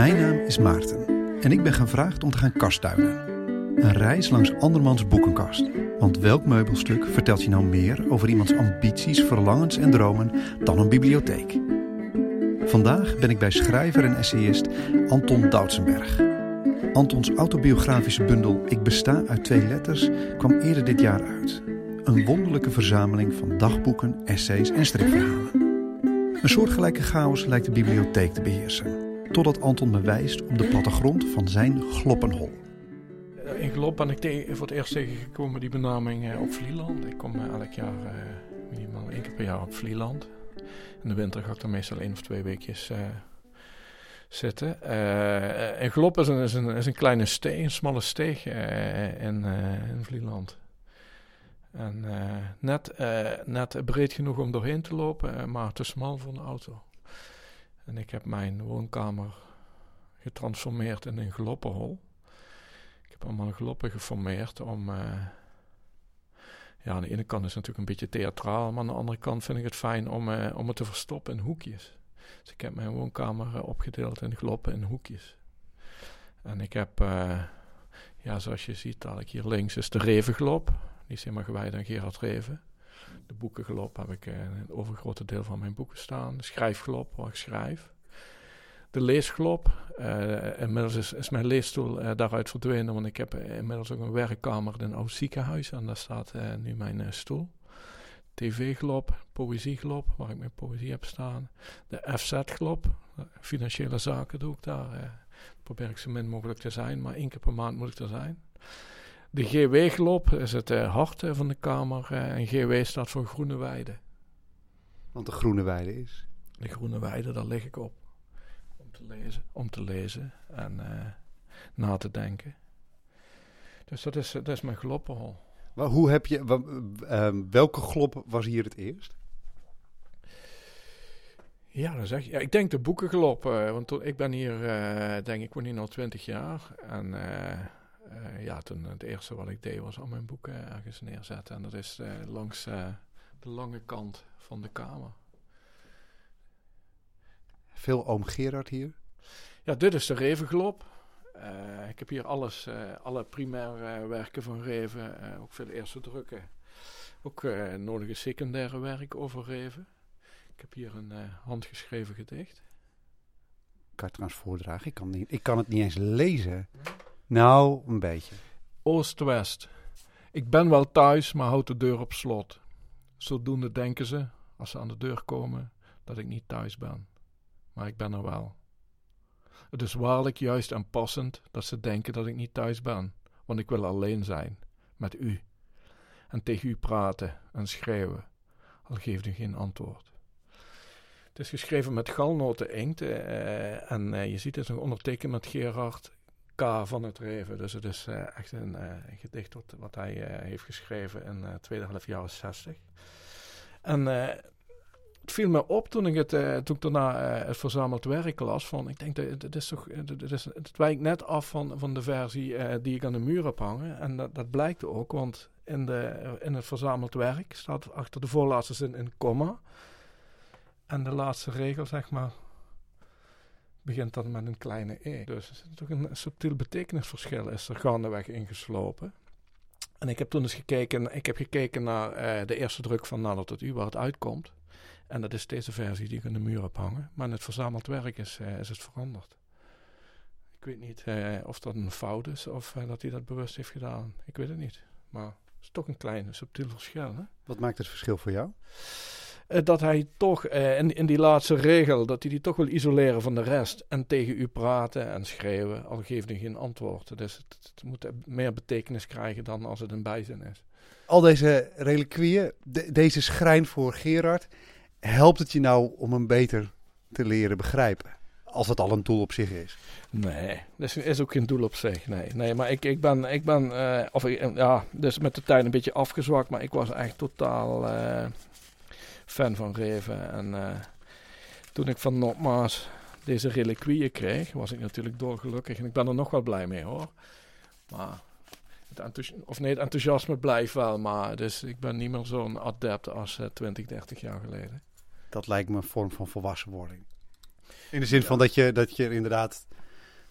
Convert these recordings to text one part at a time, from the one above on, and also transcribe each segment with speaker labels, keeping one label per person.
Speaker 1: Mijn naam is Maarten en ik ben gevraagd om te gaan kasttuinen. Een reis langs andermans boekenkast. Want welk meubelstuk vertelt je nou meer over iemands ambities, verlangens en dromen dan een bibliotheek? Vandaag ben ik bij schrijver en essayist Anton Doutsenberg. Antons autobiografische bundel Ik besta uit twee letters kwam eerder dit jaar uit. Een wonderlijke verzameling van dagboeken, essays en stripverhalen. Een soortgelijke chaos lijkt de bibliotheek te beheersen. Totdat Anton me wijst op de plattegrond van zijn gloppenhol.
Speaker 2: In Glop ben ik voor het eerst tegengekomen die benaming eh, op Vlieland. Ik kom eh, elk jaar uh, minimaal één keer per jaar op Vlieland. In de winter ga ik dan meestal één of twee weekjes zitten. En Glop is een, is, een, is een kleine steeg, een smalle steeg in, in Vlieland. En net, net breed genoeg om doorheen te lopen, maar te smal voor een auto. En ik heb mijn woonkamer getransformeerd in een gloppenhol. Ik heb allemaal gloppen geformeerd om... Uh, ja, aan de ene kant is het natuurlijk een beetje theatraal, maar aan de andere kant vind ik het fijn om, uh, om het te verstoppen in hoekjes. Dus ik heb mijn woonkamer uh, opgedeeld in gloppen in hoekjes. En ik heb, ja, zoals je ziet, dadelijk hier links is de Revenglop. Die is helemaal gewijd aan Gerard Reven de boekengelop heb ik een overgrote deel van mijn boeken staan. De schrijfgelop, waar ik schrijf. De leesglop. Uh, inmiddels is, mijn leesstoel uh, daaruit verdwenen, want ik heb inmiddels ook een werkkamer in een oud ziekenhuis en daar staat nu mijn stoel. TV-glop, poëzieglop, waar ik mijn poëzie heb staan. De FZ-glop, financiële zaken doe ik daar. probeer ik zo min mogelijk te zijn, maar één keer per maand moet ik er zijn. De GW-glop is het uh, hart van de Kamer uh, en GW staat voor Groene Weide.
Speaker 1: Want de Groene Weide is?
Speaker 2: De Groene Weide, daar lig ik op. Om te lezen, om te lezen en na te denken. Dus dat is, dat is mijn gloppenhol.
Speaker 1: Maar hoe heb je, welke glop was hier het eerst?
Speaker 2: Ja, dan zeg je. Ja, ik denk de boekenglop. want ik ben hier, denk ik, woon hier al twintig jaar. En uh, ja, toen het eerste wat ik deed was al mijn boeken ergens neerzetten. En dat is uh, langs uh, de lange kant van de kamer.
Speaker 1: Veel oom Gerard hier?
Speaker 2: Ja, dit is de Revenglop. ik heb hier alles, alle primaire werken van Reven, ook veel eerste drukken. Ook nodige secundaire werk over Reven. Ik heb hier een handgeschreven gedicht.
Speaker 1: Kan je trouwens voordragen? Ik kan, niet, ik kan het niet eens lezen. Nou, een beetje.
Speaker 2: Oost-West. Ik ben wel thuis, maar houd de deur op slot. Zodoende denken ze, als ze aan de deur komen, dat ik niet thuis ben. Maar ik ben er wel. Het is waarlijk juist en passend dat ze denken dat ik niet thuis ben, want ik wil alleen zijn, met u. En tegen u praten en schreeuwen, al geeft u geen antwoord. Het is geschreven met galnoten inkt uh, en uh, je ziet het nog ondertekend met Gerard van het Reven. Dus het is uh, echt een uh, gedicht wat, hij uh, heeft geschreven in de tweede helft jaren 60. En het viel me op toen ik het, toen ik daarna het verzameld werk las. Van, ik denk, dat, is toch, is, het wijkt net af van, van de versie die ik aan de muur heb hangen. En dat, dat blijkt ook, want in, de, in het verzameld werk staat achter de voorlaatste zin een komma. En de laatste regel, zeg maar, begint dan met een kleine e. Dus er is toch een subtiel betekenisverschil is er gaandeweg ingeslopen. En ik heb toen eens gekeken, ik heb gekeken naar uh, de eerste druk van Nader tot U, waar het uitkomt. En dat is deze versie die ik aan de muur heb hangen. Maar in het verzameld werk is, uh, is het veranderd. Ik weet niet uh, of dat een fout is of dat hij dat bewust heeft gedaan. Ik weet het niet. Maar het is toch een klein subtiel verschil. Hè?
Speaker 1: Wat maakt het verschil voor jou?
Speaker 2: Eh, dat hij toch uh, in, in die laatste regel, dat hij die toch wil isoleren van de rest. En tegen u praten en schreeuwen, al geeft hij geen antwoord. Dus het, het, moet meer betekenis krijgen dan als het een bijzin is.
Speaker 1: Al deze reliquieën, deze schrijn voor Gerard, helpt het je nou om hem beter te leren begrijpen? Als het al een doel op zich is.
Speaker 2: Nee, dat is ook geen doel op zich. Nee, nee maar ik, ik ben, ik ben uh, of ik, ja, dus met de tijd een beetje afgezwakt. Maar ik was echt totaal fan van Reven. En uh, toen ik van nogmaals deze reliquieën kreeg, was ik natuurlijk dolgelukkig. En ik ben er nog wel blij mee hoor. Maar het, of nee, het enthousiasme blijft wel. Maar dus ik ben niet meer zo'n adept als uh, 20, 30 jaar geleden.
Speaker 1: Dat lijkt me een vorm van volwassenwording. In de zin van dat je, dat je inderdaad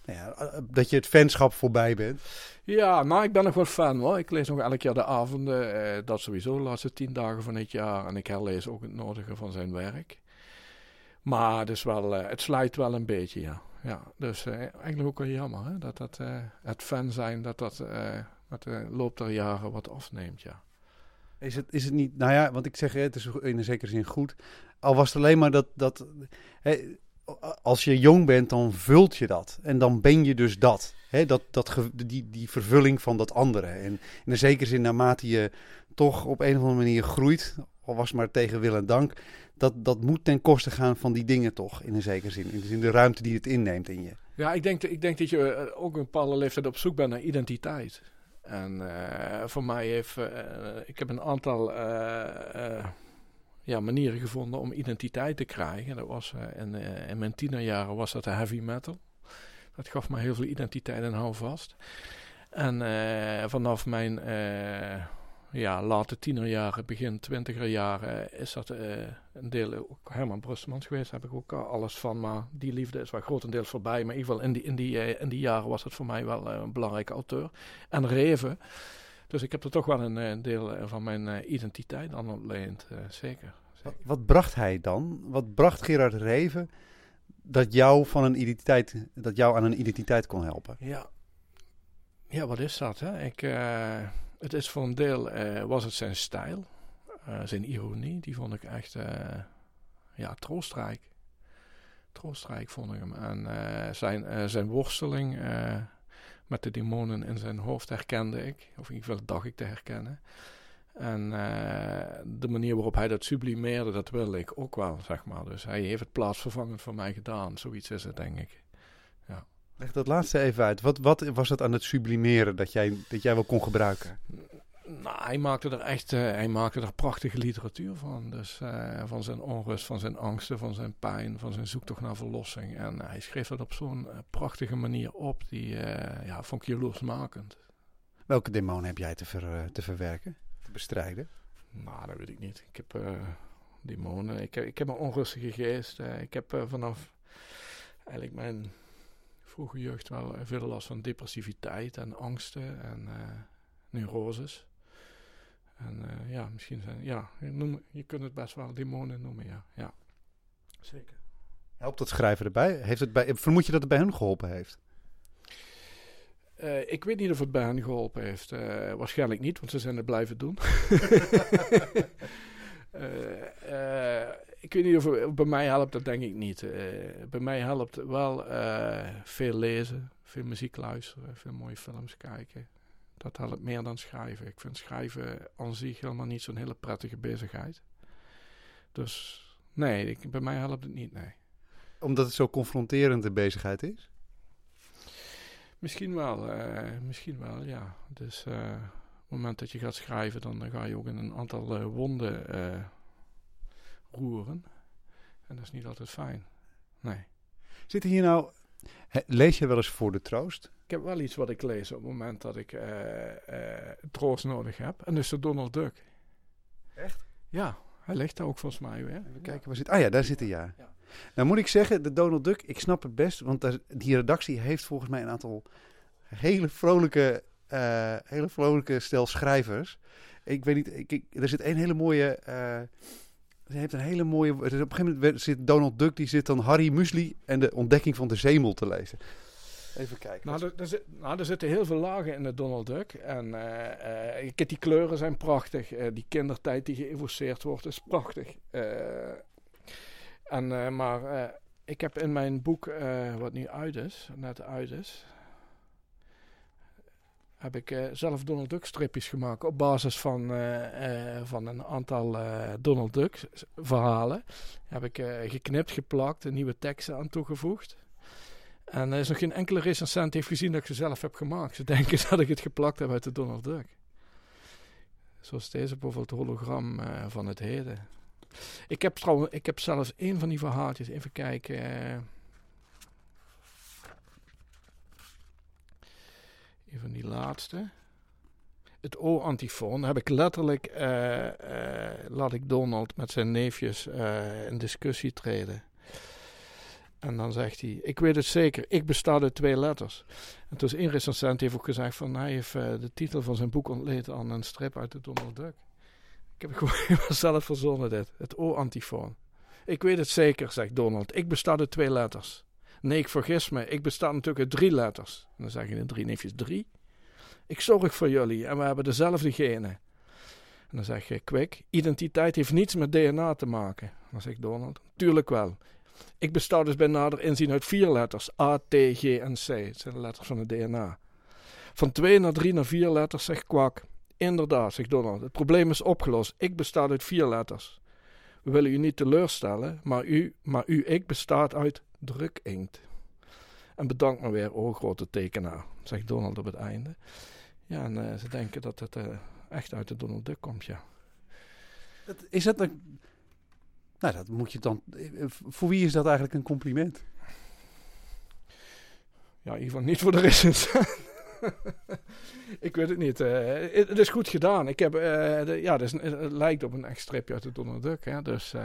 Speaker 1: nou ja, dat je het fanschap voorbij bent.
Speaker 2: Ja, nou, ik ben nog wel fan hoor. Ik lees nog elk jaar de avonden. Eh, dat sowieso de laatste tien dagen van het jaar. En ik herlees ook het nodige van zijn werk. Maar het, is wel, uh, het slijt wel een beetje, ja. ja dus uh, eigenlijk ook wel jammer hè, dat, dat uh, het fan zijn, dat dat met de loop der jaren wat afneemt, ja.
Speaker 1: Is het, is het niet, nou ja, want ik zeg het is in een zekere zin goed. Al was het alleen maar dat, dat hè, als je jong bent, dan vult je dat. En dan ben je dus dat. Dat, dat die, die vervulling van dat andere. En in een zekere zin, naarmate je toch op een of andere manier groeit, al was maar tegen wil en dank, dat, dat moet ten koste gaan van die dingen toch, in een zekere zin. In de, de ruimte die het inneemt in je.
Speaker 2: Ja, ik denk, ik denk dat je eh, ook een bepaalde leeftijd op zoek bent naar identiteit. En uh, voor mij heeft, uh, ik heb een aantal ja, manieren gevonden om identiteit te krijgen. Dat was, in, in mijn tienerjaren was dat heavy metal. Dat gaf me heel veel identiteit en houvast. En vanaf mijn ja, late tienerjaren, begin twintiger jaren is dat een deel ook Herman Brustemans geweest. Daar heb ik ook alles van. Maar die liefde is wel grotendeels voorbij. Maar in ieder geval in die, in die, in die jaren was het voor mij wel een belangrijke auteur. En Reven. Dus ik heb er toch wel een, een deel van mijn identiteit aan ontleend. zeker.
Speaker 1: Wat, wat, bracht hij dan? Wat bracht Gerard Reven dat jou, van een identiteit, dat jou aan een identiteit kon helpen?
Speaker 2: Ja, ja wat is dat? Hè? Ik het is voor een deel, was het zijn stijl, zijn ironie, die vond ik echt, ja, troostrijk. Troostrijk vond ik hem. En zijn, zijn worsteling met de demonen in zijn hoofd herkende ik, of in ieder geval dacht ik te herkennen. En de manier waarop hij dat sublimeerde, dat wilde ik ook wel, zeg maar. Dus hij heeft het plaatsvervangend voor mij gedaan. Zoiets is het, denk ik. Ja.
Speaker 1: Leg dat laatste even uit. Wat, wat was het aan het sublimeren dat jij, dat jij wel kon gebruiken?
Speaker 2: Nou, hij maakte er echt uh, hij maakte er prachtige literatuur van. Dus uh, van zijn onrust, van zijn angsten, van zijn pijn, van zijn zoektocht naar verlossing. En uh, hij schreef dat op zo'n prachtige manier op, die ja, vond ik jaloersmakend.
Speaker 1: Welke demon heb jij te, ver, te verwerken, te bestrijden?
Speaker 2: Nou, dat weet ik niet. Ik heb demonen, ik heb, ik heb een onrustige geest. ik heb vanaf eigenlijk mijn vroege jeugd wel veel last van depressiviteit en angsten en neuroses. En uh, ja, misschien zijn, ja, je, noem, je kunt het best wel demonen noemen, ja. ja. Zeker.
Speaker 1: Helpt het schrijven erbij? Heeft het bij, vermoed je dat het bij hen geholpen heeft?
Speaker 2: Uh, ik weet niet of het bij hen geholpen heeft. Uh, waarschijnlijk niet, want ze zijn het blijven doen. ik weet niet of het bij mij helpt, dat denk ik niet. bij mij helpt wel veel lezen, veel muziek luisteren, veel mooie films kijken dat helpt meer dan schrijven. Ik vind schrijven aan zich helemaal niet zo'n hele prettige bezigheid. Dus nee, ik, bij mij helpt het niet, nee.
Speaker 1: Omdat het zo confronterend de bezigheid is?
Speaker 2: Misschien wel, uh, misschien wel, ja. Dus uh, op het moment dat je gaat schrijven, dan ga je ook in een aantal uh, wonden roeren. En dat is niet altijd fijn, nee.
Speaker 1: Zitten hier nou, lees je wel eens voor de troost?
Speaker 2: Ik heb wel iets wat ik lees op het moment dat ik uh, uh, troost nodig heb. En dat is de Donald Duck.
Speaker 1: Echt?
Speaker 2: Ja, hij ligt daar ook volgens mij weer.
Speaker 1: Even kijken, waar zit... Ah ja, daar zit hij, ja. ja. Nou moet ik zeggen, de Donald Duck, ik snap het best. Want daar, die redactie heeft volgens mij een aantal hele vrolijke, uh, hele vrolijke stel schrijvers. Ik weet niet, ik, ik, er zit een hele mooie... Ze heeft een hele mooie. Op een gegeven moment zit Donald Duck, die zit dan Harry Musli en de ontdekking van de zemel te lezen. Even kijken.
Speaker 2: Nou, er, er, zit, nou, er zitten heel veel lagen in de Donald Duck. En uh, uh, die kleuren zijn prachtig. Uh, die kindertijd die geëvoceerd wordt is prachtig. en, maar ik heb in mijn boek, wat nu uit is, net uit is, heb ik zelf Donald Duck stripjes gemaakt op basis van, van een aantal Donald Duck verhalen. Heb ik geknipt, geplakt, nieuwe teksten aan toegevoegd. En er is nog geen enkele recensent heeft gezien dat ik ze zelf heb gemaakt. Ze denken dat ik het geplakt heb uit de Donald Duck. Zoals deze bijvoorbeeld hologram uh, van het heden. Ik heb, trouwens, ik heb zelfs een van die verhaaltjes. Even kijken. Uh, een van die laatste. Het O-antifoon heb ik letterlijk. Uh, laat ik Donald met zijn neefjes in discussie treden. En dan zegt hij, ik weet het zeker, ik besta uit twee letters. En toen is één recensent heeft ook gezegd van, hij heeft uh, de titel van zijn boek ontleed aan een strip uit de Donald Duck. Ik heb gewoon zelf verzonnen dit, het O-antifoon. Ik weet het zeker, zegt Donald, ik besta uit twee letters. Nee, ik vergis me, ik besta natuurlijk uit drie letters. En dan zeg je de drie neefjes drie. Ik zorg voor jullie en we hebben dezelfde genen. En dan zeg je, Quick, identiteit heeft niets met DNA te maken. Dan zegt Donald, tuurlijk wel. Ik besta dus bij nader inzien uit vier letters. A, T, G en C. Het zijn de letters van het DNA. Van twee naar drie naar vier letters, zegt Kwak. Inderdaad, zegt Donald. Het probleem is opgelost. Ik besta uit vier letters. We willen u niet teleurstellen, maar u, maar u ik bestaat uit drukinkt. En bedankt me weer, o grote tekenaar, zegt Donald op het einde. Ja, en uh, ze denken dat het uh, echt uit de Donald Duck komt, ja.
Speaker 3: Is dat een nou, dat moet je dan. Voor wie is dat eigenlijk een compliment?
Speaker 2: Ja, in ieder geval niet voor de recensent. ik weet het niet. Uh, het, is goed gedaan. Ik heb, ja, het, lijkt op een echt stripje uit de Donald Duck. Hè? Dus,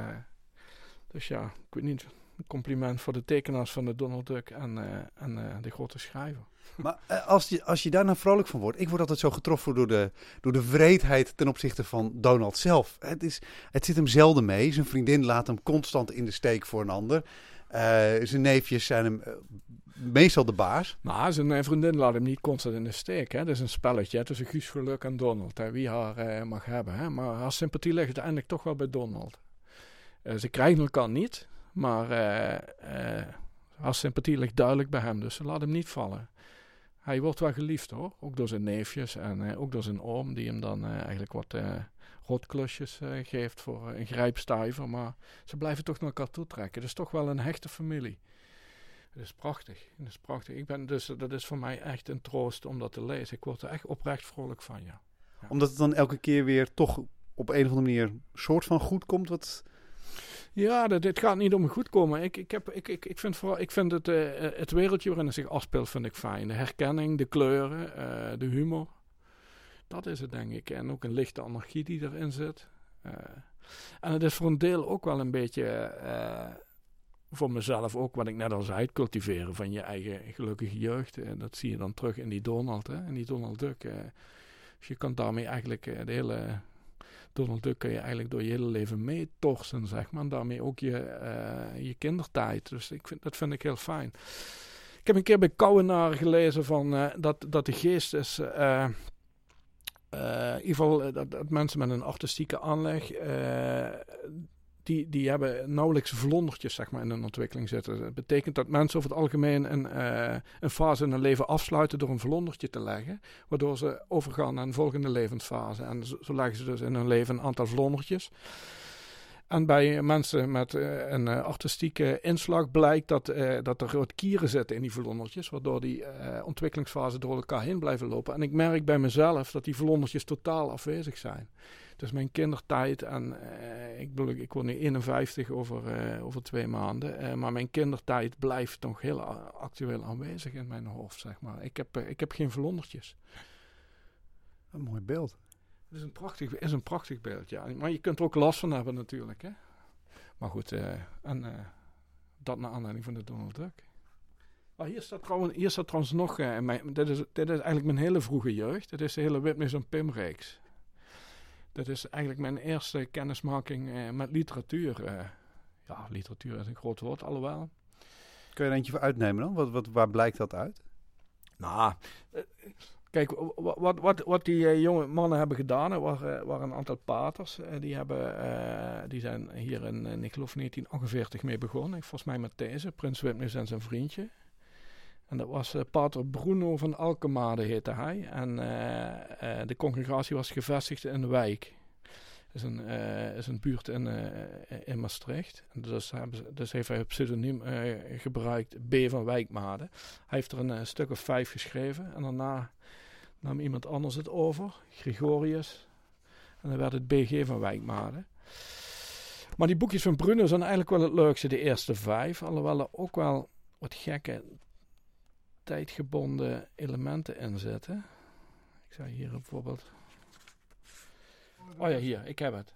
Speaker 2: dus ja, ik weet niet. Een compliment voor de tekenaars van de Donald Duck en, en de grote schrijver.
Speaker 3: Maar uh, als, je, als je daar nou vrolijk van wordt. Ik word altijd zo getroffen door de, door de vreedheid ten opzichte van Donald zelf. Het, is, het zit hem zelden mee. Zijn vriendin laat hem constant in de steek voor een ander. Uh, zijn neefjes zijn hem uh, meestal de baas.
Speaker 2: Nou, zijn vriendin laat hem niet constant in de steek. Hè. Dat is een spelletje tussen Guus Geluk en Donald. Wie haar mag hebben. Hè. Maar haar sympathie ligt uiteindelijk toch wel bij Donald. ze krijgen elkaar niet. Maar haar sympathie ligt duidelijk bij hem. Dus ze laat hem niet vallen hij wordt wel geliefd hoor. Ook door zijn neefjes en uh, ook door zijn oom, die hem dan uh, eigenlijk wat uh, rotklusjes geeft voor een grijpstuiver. Maar ze blijven toch naar elkaar toe trekken. Het is toch wel een hechte familie. Het is prachtig. Het is prachtig. Ik ben dus, dat is voor mij echt een troost om dat te lezen. Ik word er echt oprecht vrolijk van, ja.
Speaker 3: ja. Omdat het dan elke keer weer toch op een of andere manier soort van goed komt. Wat
Speaker 2: ja, dit gaat niet om goed komen. Ik, ik, heb, ik, ik, ik vind, vooral, ik vind het, uh, het wereldje waarin het zich afspeelt vind ik fijn. De herkenning, de kleuren, uh, de humor. Dat is het, denk ik. En ook een lichte anarchie die erin zit. En het is voor een deel ook wel een beetje voor mezelf ook, wat ik net al zei, cultiveren van je eigen gelukkige jeugd. En dat zie je dan terug in die Donald, hè, in die Donald Duck. Dus je kan daarmee eigenlijk de hele Donald Duck kun je eigenlijk door je hele leven meetorsen, zeg maar. En daarmee ook je, uh, je kindertijd. Dus ik vind, dat vind ik heel fijn. Ik heb een keer bij Kouwenaar gelezen van, uh, dat, dat de geest is... Uh, in ieder geval dat, dat, mensen met een artistieke aanleg die, die hebben nauwelijks vlondertjes zeg maar, in hun ontwikkeling zitten. Dat betekent dat mensen over het algemeen een, uh, een fase in hun leven afsluiten door een vlondertje te leggen, waardoor ze overgaan naar een volgende levensfase. En zo, leggen ze dus in hun leven een aantal vlondertjes. En bij mensen met uh, een uh, artistieke inslag blijkt dat, uh, dat er wat kieren zitten in die vlondertjes, waardoor die ontwikkelingsfasen door elkaar heen blijven lopen. En ik merk bij mezelf dat die vlondertjes totaal afwezig zijn. Dus mijn kindertijd, en uh, ik bedoel, ik word nu 51 over, uh, over twee maanden, uh, maar mijn kindertijd blijft nog heel actueel aanwezig in mijn hoofd, zeg maar. Ik heb, ik heb geen verlondertjes.
Speaker 3: Een mooi beeld.
Speaker 2: Het is een prachtig, is een prachtig beeld, ja. Maar je kunt er ook last van hebben natuurlijk, hè. Maar goed, en dat naar aanleiding van de Donald Duck. Oh, hier, staat trouwens, hier staat trouwens nog, mijn, dit, is, dit is eigenlijk mijn hele vroege jeugd. Dit is de hele Witness en Pim-reeks. Dat is eigenlijk mijn eerste kennismaking uh, met literatuur. Uh, ja, literatuur is een groot woord, alhoewel.
Speaker 3: Kun je er eentje voor uitnemen dan? Wat, wat, waar blijkt dat uit?
Speaker 2: Nou, uh, kijk, wat, wat, wat die jonge mannen hebben gedaan, waren, waren een aantal paters. die, hebben, die zijn hier in, ik geloof 1948 mee begonnen. Volgens mij met deze, Prins Wipnus en zijn vriendje. En dat was uh, pater Bruno van Alkemade heette hij. En uh, uh, de congregatie was gevestigd in Wijk. Is een, is een buurt in, in Maastricht. Dus, ze, dus heeft hij het pseudoniem gebruikt B van Wijkmade. Hij heeft er een stuk of vijf geschreven. En daarna nam iemand anders het over, Gregorius. En dan werd het BG van Wijkmade. Maar die boekjes van Bruno zijn eigenlijk wel het leukste, de eerste vijf. Alhoewel er ook wel wat gekke tijdgebonden elementen inzetten. Ik zou hier bijvoorbeeld. Oh ja, hier, ik heb het.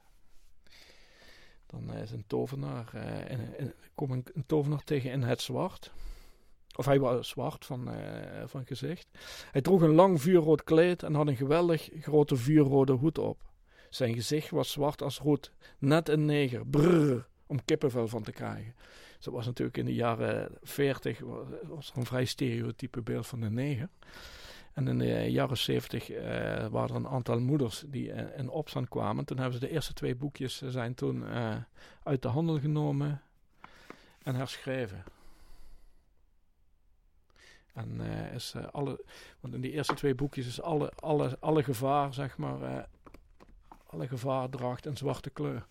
Speaker 2: Dan is een tovenaar, uh, in, kom een, tovenaar tegen in het zwart. Of hij was zwart van, van gezicht. Hij droeg een lang vuurrood kleed en had een geweldig grote vuurrode hoed op. Zijn gezicht was zwart als roet, net een neger, brrr, om kippenvel van te krijgen. Zo was natuurlijk in de jaren 40 was een vrij stereotype beeld van de neger. En in de jaren 70 uh, waren er een aantal moeders die in opstand kwamen. Toen hebben ze de eerste twee boekjes uh, zijn toen uit de handel genomen en herschreven. En is alle, want in die eerste twee boekjes is alle, alle, alle gevaar, zeg maar, alle gevaardracht in zwarte kleur.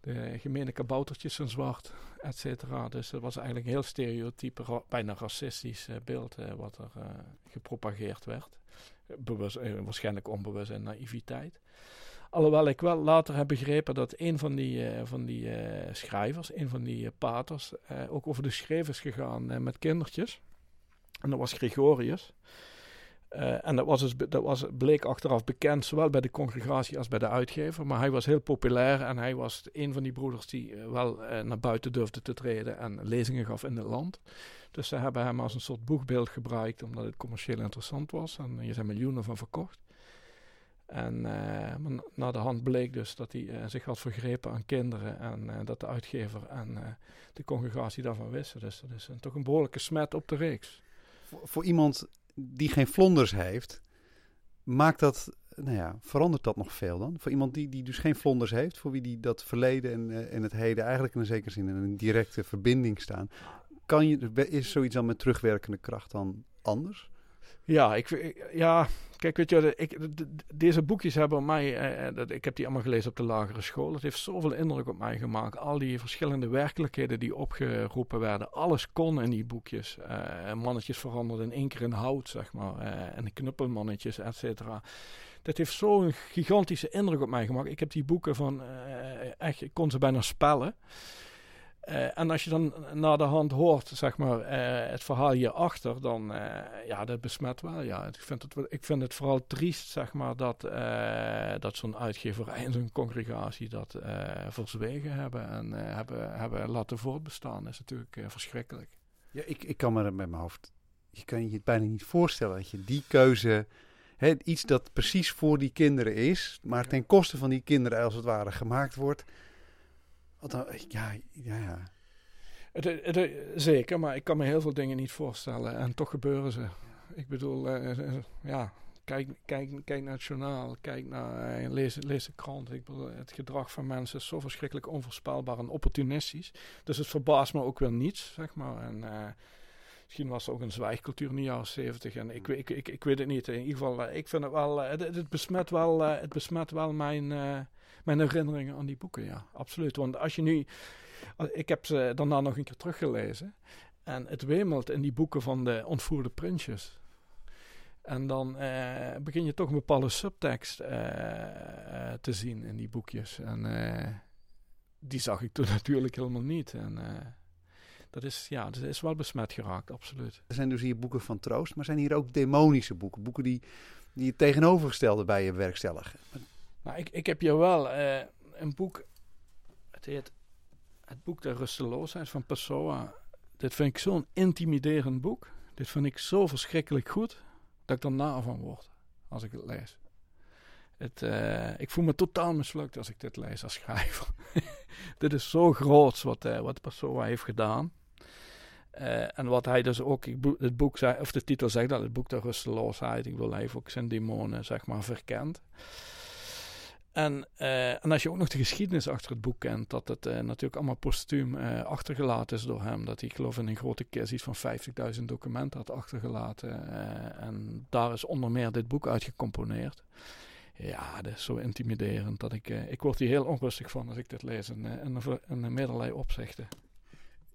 Speaker 2: De gemene kaboutertjes zijn zwart, et cetera. Dus dat was eigenlijk een heel stereotype, bijna racistisch uh, beeld uh, wat er uh, gepropageerd werd. Bewust, waarschijnlijk onbewust en naïviteit. Alhoewel ik wel later heb begrepen dat een van die, van die schrijvers, een van die paters, ook over de schreef is gegaan met kindertjes. En dat was Gregorius. Uh, en dat, was dus, dat was, bleek achteraf bekend, zowel bij de congregatie als bij de uitgever. Maar hij was heel populair en hij was een van die broeders die uh, wel uh, naar buiten durfde te treden en lezingen gaf in het land. Dus ze hebben hem als een soort boegbeeld gebruikt, omdat het commercieel interessant was. En je zijn miljoenen van verkocht. En na de hand bleek dus dat hij zich had vergrepen aan kinderen en dat de uitgever en de congregatie daarvan wisten. Dus dat is een, toch een behoorlijke smet op de reeks.
Speaker 3: Voor iemand die geen vlonders heeft, maakt dat, nou ja, verandert dat nog veel dan? Voor iemand die, die dus geen vlonders heeft, voor wie die dat verleden en, uh, en het heden eigenlijk in een zekere zin in een directe verbinding staan, kan je, is zoiets dan met terugwerkende kracht dan anders?
Speaker 2: Ja, ik, ja, kijk, weet je, ik, deze boekjes hebben mij, eh, ik heb die allemaal gelezen op de lagere school. Het heeft zoveel indruk op mij gemaakt. Al die verschillende werkelijkheden die opgeroepen werden, alles kon in die boekjes. Uh, mannetjes veranderden in één keer in hout, zeg maar, uh, en knuppelmannetjes, et cetera. Dat heeft zo'n gigantische indruk op mij gemaakt. Ik heb die boeken van, uh, echt, ik kon ze bijna spellen. Uh, en als je dan naar de hand hoort, zeg maar, uh, het verhaal hierachter, dan, uh, ja, dat besmet wel, ja. Ik vind het, ik vind het vooral triest, zeg maar, dat, dat zo'n uitgever en zo'n congregatie dat verzwegen hebben en hebben, hebben laten voortbestaan. Dat is natuurlijk verschrikkelijk.
Speaker 3: Ja, ik, ik kan me met mijn hoofd, je kan je het bijna niet voorstellen dat je die keuze, hè, iets dat precies voor die kinderen is, maar ten koste van die kinderen als het ware gemaakt wordt ja, ja, ja.
Speaker 2: Het, het, zeker, maar ik kan me heel veel dingen niet voorstellen. En toch gebeuren ze. Ik bedoel, uh, ja, kijk, kijk, kijk naar het journaal, kijk naar, lees, de krant. Het gedrag van mensen is zo verschrikkelijk onvoorspelbaar en opportunistisch. Dus het verbaast me ook wel niets, zeg maar. En misschien was er ook een zwijgcultuur in de jaren zeventig. En ik, ik, ik, weet het niet. In ieder geval, ik vind het wel, het, het, besmet wel, het besmet wel mijn mijn herinneringen aan die boeken, ja, absoluut. Want als je nu, ik heb ze daarna nog een keer teruggelezen. En het wemelt in die boeken van de ontvoerde prinsjes. En dan eh, begin je toch een bepaalde subtekst uh, te zien in die boekjes. En uh, die zag ik toen natuurlijk helemaal niet. En dat is, ja, dat is wel besmet geraakt, absoluut.
Speaker 3: Er zijn dus hier boeken van troost, maar zijn hier ook demonische boeken. Boeken die, die het tegenovergestelde bij je werkstelligen.
Speaker 2: Nou, ik, ik heb hier wel uh, een boek. Het heet Het boek der rusteloosheid van Pessoa. Dit vind ik zo'n intimiderend boek. Dit vind ik zo verschrikkelijk goed dat ik er na van word als ik het lees. Het, uh, ik voel me totaal mislukt als ik dit lees als schrijver. dit is zo groot wat, uh, wat Pessoa heeft gedaan. En wat hij dus ook, het boek, of de titel zegt dat, het boek der rusteloosheid. Ik wil heeft ook zijn demonen, zeg maar, verkend. En, uh, en als je ook nog de geschiedenis achter het boek kent, dat het uh, natuurlijk allemaal postuum uh, achtergelaten is door hem. Dat hij, geloof in een grote kist iets van 50.000 documenten had achtergelaten. en daar is onder meer dit boek uitgecomponeerd. Ja, dat is zo intimiderend dat ik, ik word hier heel onrustig van als ik dit lees in, in, in, in meerderlei opzichten.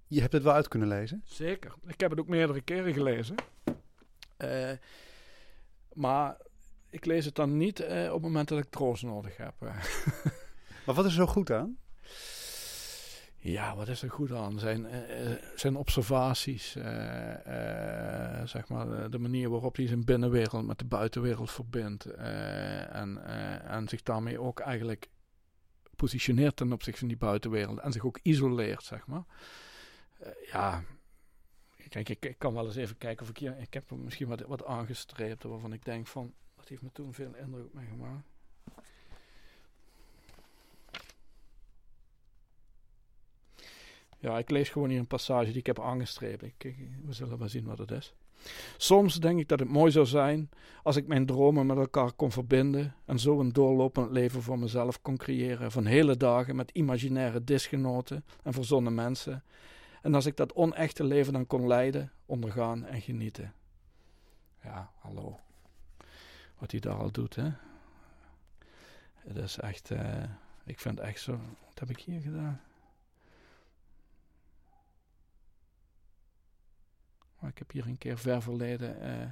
Speaker 3: Je hebt het wel uit kunnen lezen?
Speaker 2: Zeker. Ik heb het ook meerdere keren gelezen. maar ik lees het dan niet uh, op het moment dat ik troost nodig heb. Eh.
Speaker 3: maar wat is er zo goed aan?
Speaker 2: Ja, wat is er goed aan? Zijn, uh, zijn observaties, zeg maar, de manier waarop hij zijn binnenwereld met de buitenwereld verbindt. en, en zich daarmee ook eigenlijk positioneert ten opzichte van die buitenwereld en zich ook isoleert, zeg maar. Eh, ja, kijk, ik, ik, kan wel eens even kijken of ik hier, ik heb misschien wat, wat aangestreept waarvan ik denk van, dat heeft me toen veel indruk op mij gemaakt. Ja, ik lees gewoon hier een passage die ik heb aangestreept. Ik, we zullen wel zien wat het is. Soms denk ik dat het mooi zou zijn als ik mijn dromen met elkaar kon verbinden en zo een doorlopend leven voor mezelf kon creëren van hele dagen met imaginaire disgenoten en verzonnen mensen. En als ik dat onechte leven dan kon leiden, ondergaan en genieten. Ja, hallo. Wat hij daar al doet, hè. Het is echt, uh, ik vind echt zo, wat heb ik hier gedaan? Maar ik heb hier een keer ver verleden uh,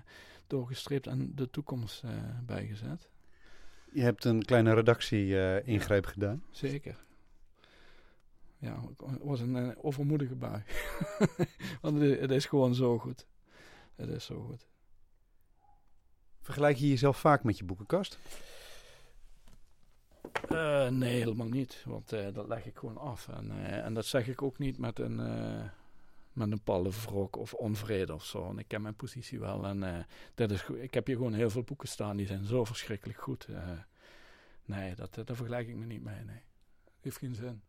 Speaker 2: doorgestreept en de toekomst uh, bijgezet.
Speaker 1: Je hebt een kleine redactie-ingreep ja. gedaan.
Speaker 2: Zeker. Ja, het was een, overmoedige bui. Want het, is gewoon zo goed. Het is zo goed.
Speaker 1: Vergelijk je jezelf vaak met je boekenkast?
Speaker 2: Uh, nee, helemaal niet. Want dat leg ik gewoon af. En, en dat zeg ik ook niet met een met een pallenwrok of onvrede of zo. En ik ken mijn positie wel. En uh, dat is, ik heb hier gewoon heel veel boeken staan die zijn zo verschrikkelijk goed. Uh, nee, dat, dat vergelijk ik me niet mee. Nee. Heeft geen zin.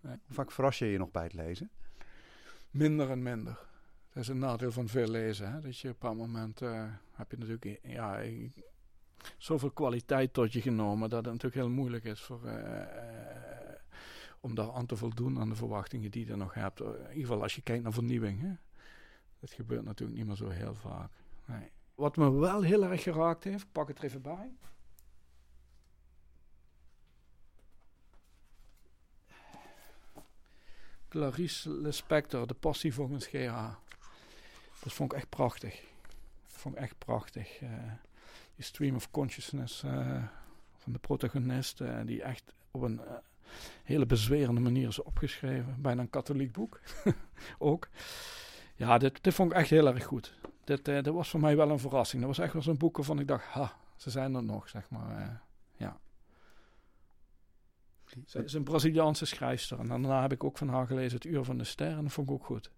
Speaker 1: Nee. Hoe vaak verras je je nog bij het lezen?
Speaker 2: Minder en minder. Dat is een nadeel van veel lezen. Hè? Dat je op een bepaald moment uh, heb je natuurlijk ja, zoveel kwaliteit tot je genomen dat het natuurlijk heel moeilijk is voor om daar aan te voldoen aan de verwachtingen die je nog hebt. In ieder geval als je kijkt naar vernieuwing. Hè? Dat gebeurt natuurlijk niet meer zo heel vaak. Nee. Wat me wel heel erg geraakt heeft, pak het er even bij. Clarice Lispector, De Passie volgens GH. Dat vond ik echt prachtig. Dat vond ik echt prachtig. Uh, die stream of consciousness uh, van de protagonist, uh, die echt op een hele bezwerende manier is opgeschreven. Bijna een katholiek boek ook. Ja, dit, dit vond ik echt heel erg goed. Dit, dit was voor mij wel een verrassing. Dat was echt wel zo'n boek waarvan ik dacht, ha, ze zijn er nog, zeg maar. Ja. Ze is een Braziliaanse schrijfster. En daarna heb ik ook van haar gelezen Het Uur van de Ster. En dat vond ik ook goed.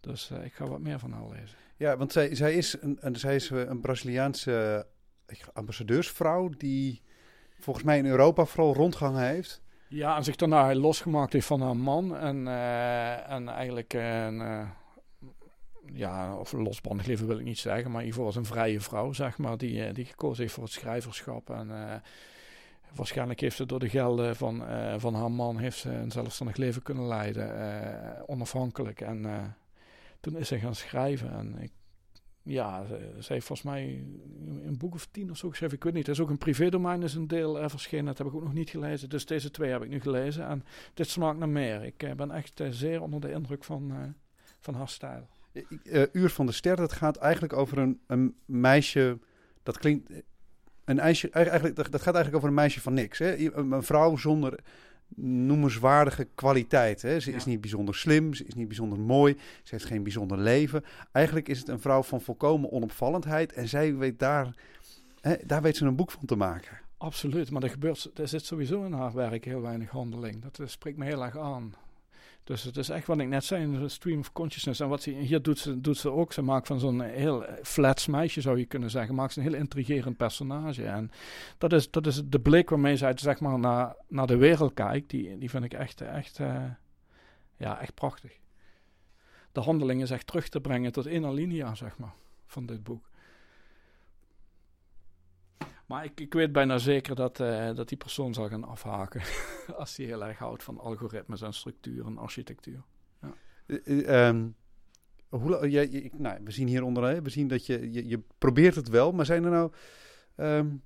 Speaker 2: Dus uh, ik ga wat meer van haar lezen.
Speaker 1: Ja, want zij, zij is een, een, zij is een Braziliaanse ambassadeursvrouw die volgens mij in Europa vooral rondgangen heeft.
Speaker 2: Ja, en zich daarna losgemaakt heeft van haar man. En, uh, en eigenlijk een, uh, ja, of losbandig leven wil ik niet zeggen, maar in ieder geval was een vrije vrouw, zeg maar, die, die gekozen heeft voor het schrijverschap. En waarschijnlijk heeft ze door de gelden van, van haar man heeft ze een zelfstandig leven kunnen leiden, onafhankelijk. En toen is ze gaan schrijven. En ik ja, ze, heeft volgens mij een boek of tien of zo geschreven. Ik weet niet. Er is ook een privédomein is een deel uh, verschenen. Dat heb ik ook nog niet gelezen. Dus deze twee heb ik nu gelezen. En dit smaakt naar meer. Ik uh, ben echt uh, zeer onder de indruk van, van haar stijl.
Speaker 1: Uur van de Ster, dat gaat eigenlijk over een, een meisje... Dat klinkt... Een meisje, eigenlijk, dat gaat eigenlijk over een meisje van niks. Hè? Een vrouw zonder noemenswaardige kwaliteit. Hè? Ze is niet bijzonder slim, ze is niet bijzonder mooi, ze heeft geen bijzonder leven. Eigenlijk is het een vrouw van volkomen onopvallendheid en zij weet daar, hè, daar weet ze een boek van te maken.
Speaker 2: Absoluut, maar er, gebeurt, er zit sowieso in haar werk heel weinig handeling. Dat, dat spreekt me heel erg aan. Dus het is echt wat ik net zei, een stream of consciousness. En wat ze hier doet, ze, doet ze ook. Ze maakt van zo'n heel flats meisje, zou je kunnen zeggen, maakt ze een heel intrigerend personage. En dat is, dat is de blik waarmee zij zeg maar, naar, naar de wereld kijkt. Die, die vind ik echt, echt, uh, ja, echt prachtig. De handeling is echt terug te brengen tot in alinea, zeg maar, van dit boek. Maar ik, ik weet bijna zeker dat, uh, dat die persoon zal gaan afhaken. als hij heel erg houdt van algoritmes en structuur en architectuur. Ja.
Speaker 1: Uh, um, hoe, je, nou, we zien hier onder, we zien dat je, je, je, probeert het wel, maar zijn er nou. Um,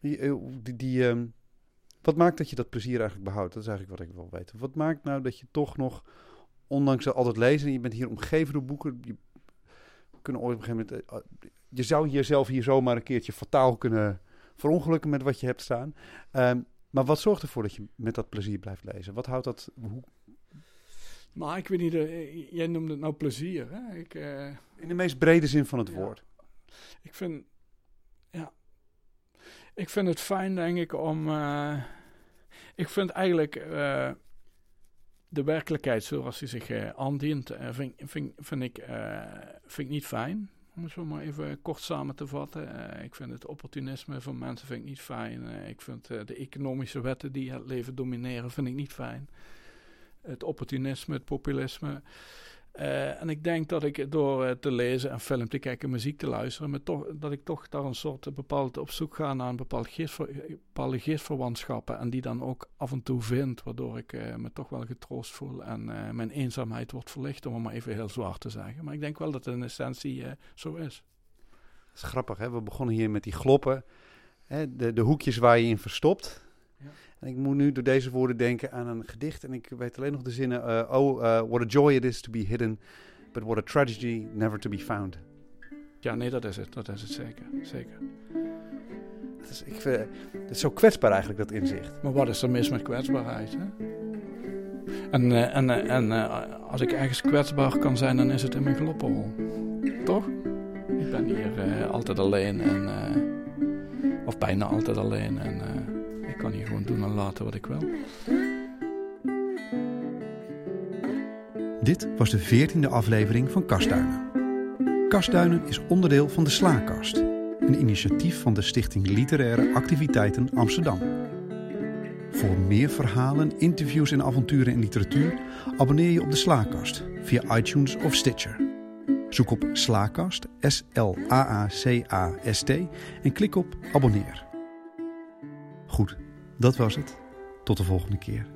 Speaker 1: die, die um, wat maakt dat je dat plezier eigenlijk behoudt? Dat is eigenlijk wat ik wil weten. Wat maakt nou dat je toch nog, ondanks al het lezen, je bent hier omgeven door boeken. Je, kunnen ooit op een gegeven moment. je zou jezelf hier zomaar een keertje fataal kunnen verongelukken met wat je hebt staan. Um, maar wat zorgt ervoor dat je met dat plezier blijft lezen? Wat houdt dat... Hoe...
Speaker 2: Nou, ik weet niet, uh, jij noemde het nou plezier. Hè? Ik, uh,
Speaker 1: In de meest brede zin van het ja. woord.
Speaker 2: Ik vind, ja, ik vind het fijn, denk ik, om, uh, Ik vind eigenlijk de werkelijkheid zoals die zich aandient, vind, vind, vind, ik, vind ik niet fijn. Om het zo maar even kort samen te vatten. ik vind het opportunisme van mensen vind ik niet fijn. ik vind de economische wetten die het leven domineren, vind ik niet fijn. Het opportunisme, het populisme. Uh, en ik denk dat ik door uh, te lezen en film te kijken, muziek te luisteren, me toch, dat ik toch daar een soort bepaald op zoek ga naar een bepaald geestver, bepaalde geestverwantschappen. En die dan ook af en toe vind, waardoor ik uh, me toch wel getroost voel en mijn eenzaamheid wordt verlicht, om het maar even heel zwaar te zeggen. Maar ik denk wel dat het in essentie zo is.
Speaker 3: Dat is grappig, hè? We begonnen hier met die gloppen, hè? De, de hoekjes waar je in verstopt. En ik moet nu door deze woorden denken aan een gedicht. En ik weet alleen nog de zinnen. Uh, oh, uh, what a joy it is to be hidden. But what a tragedy never to be found.
Speaker 2: Ja, nee, dat is het. Dat is het zeker. Zeker.
Speaker 3: Het is, ik vind, is zo kwetsbaar eigenlijk, dat inzicht.
Speaker 2: Maar wat is er mis met kwetsbaarheid? Hè? En, uh, en, en als ik ergens kwetsbaar kan zijn, dan is het in mijn gloppenhol. Toch? Ik ben hier altijd alleen. En, of bijna altijd alleen. En kan hier gewoon doen en laten wat ik wil.
Speaker 1: Dit was de veertiende aflevering van Kastduinen. Kastduinen is onderdeel van de Slaakast, een initiatief van de Stichting Literaire Activiteiten Amsterdam. Voor meer verhalen, interviews en avonturen in literatuur abonneer je op de Slaakast via iTunes of Stitcher. Zoek op Slaakast, S-L-A-A-C-A-S-T en klik op abonneer. Goed, dat was het. Tot de volgende keer.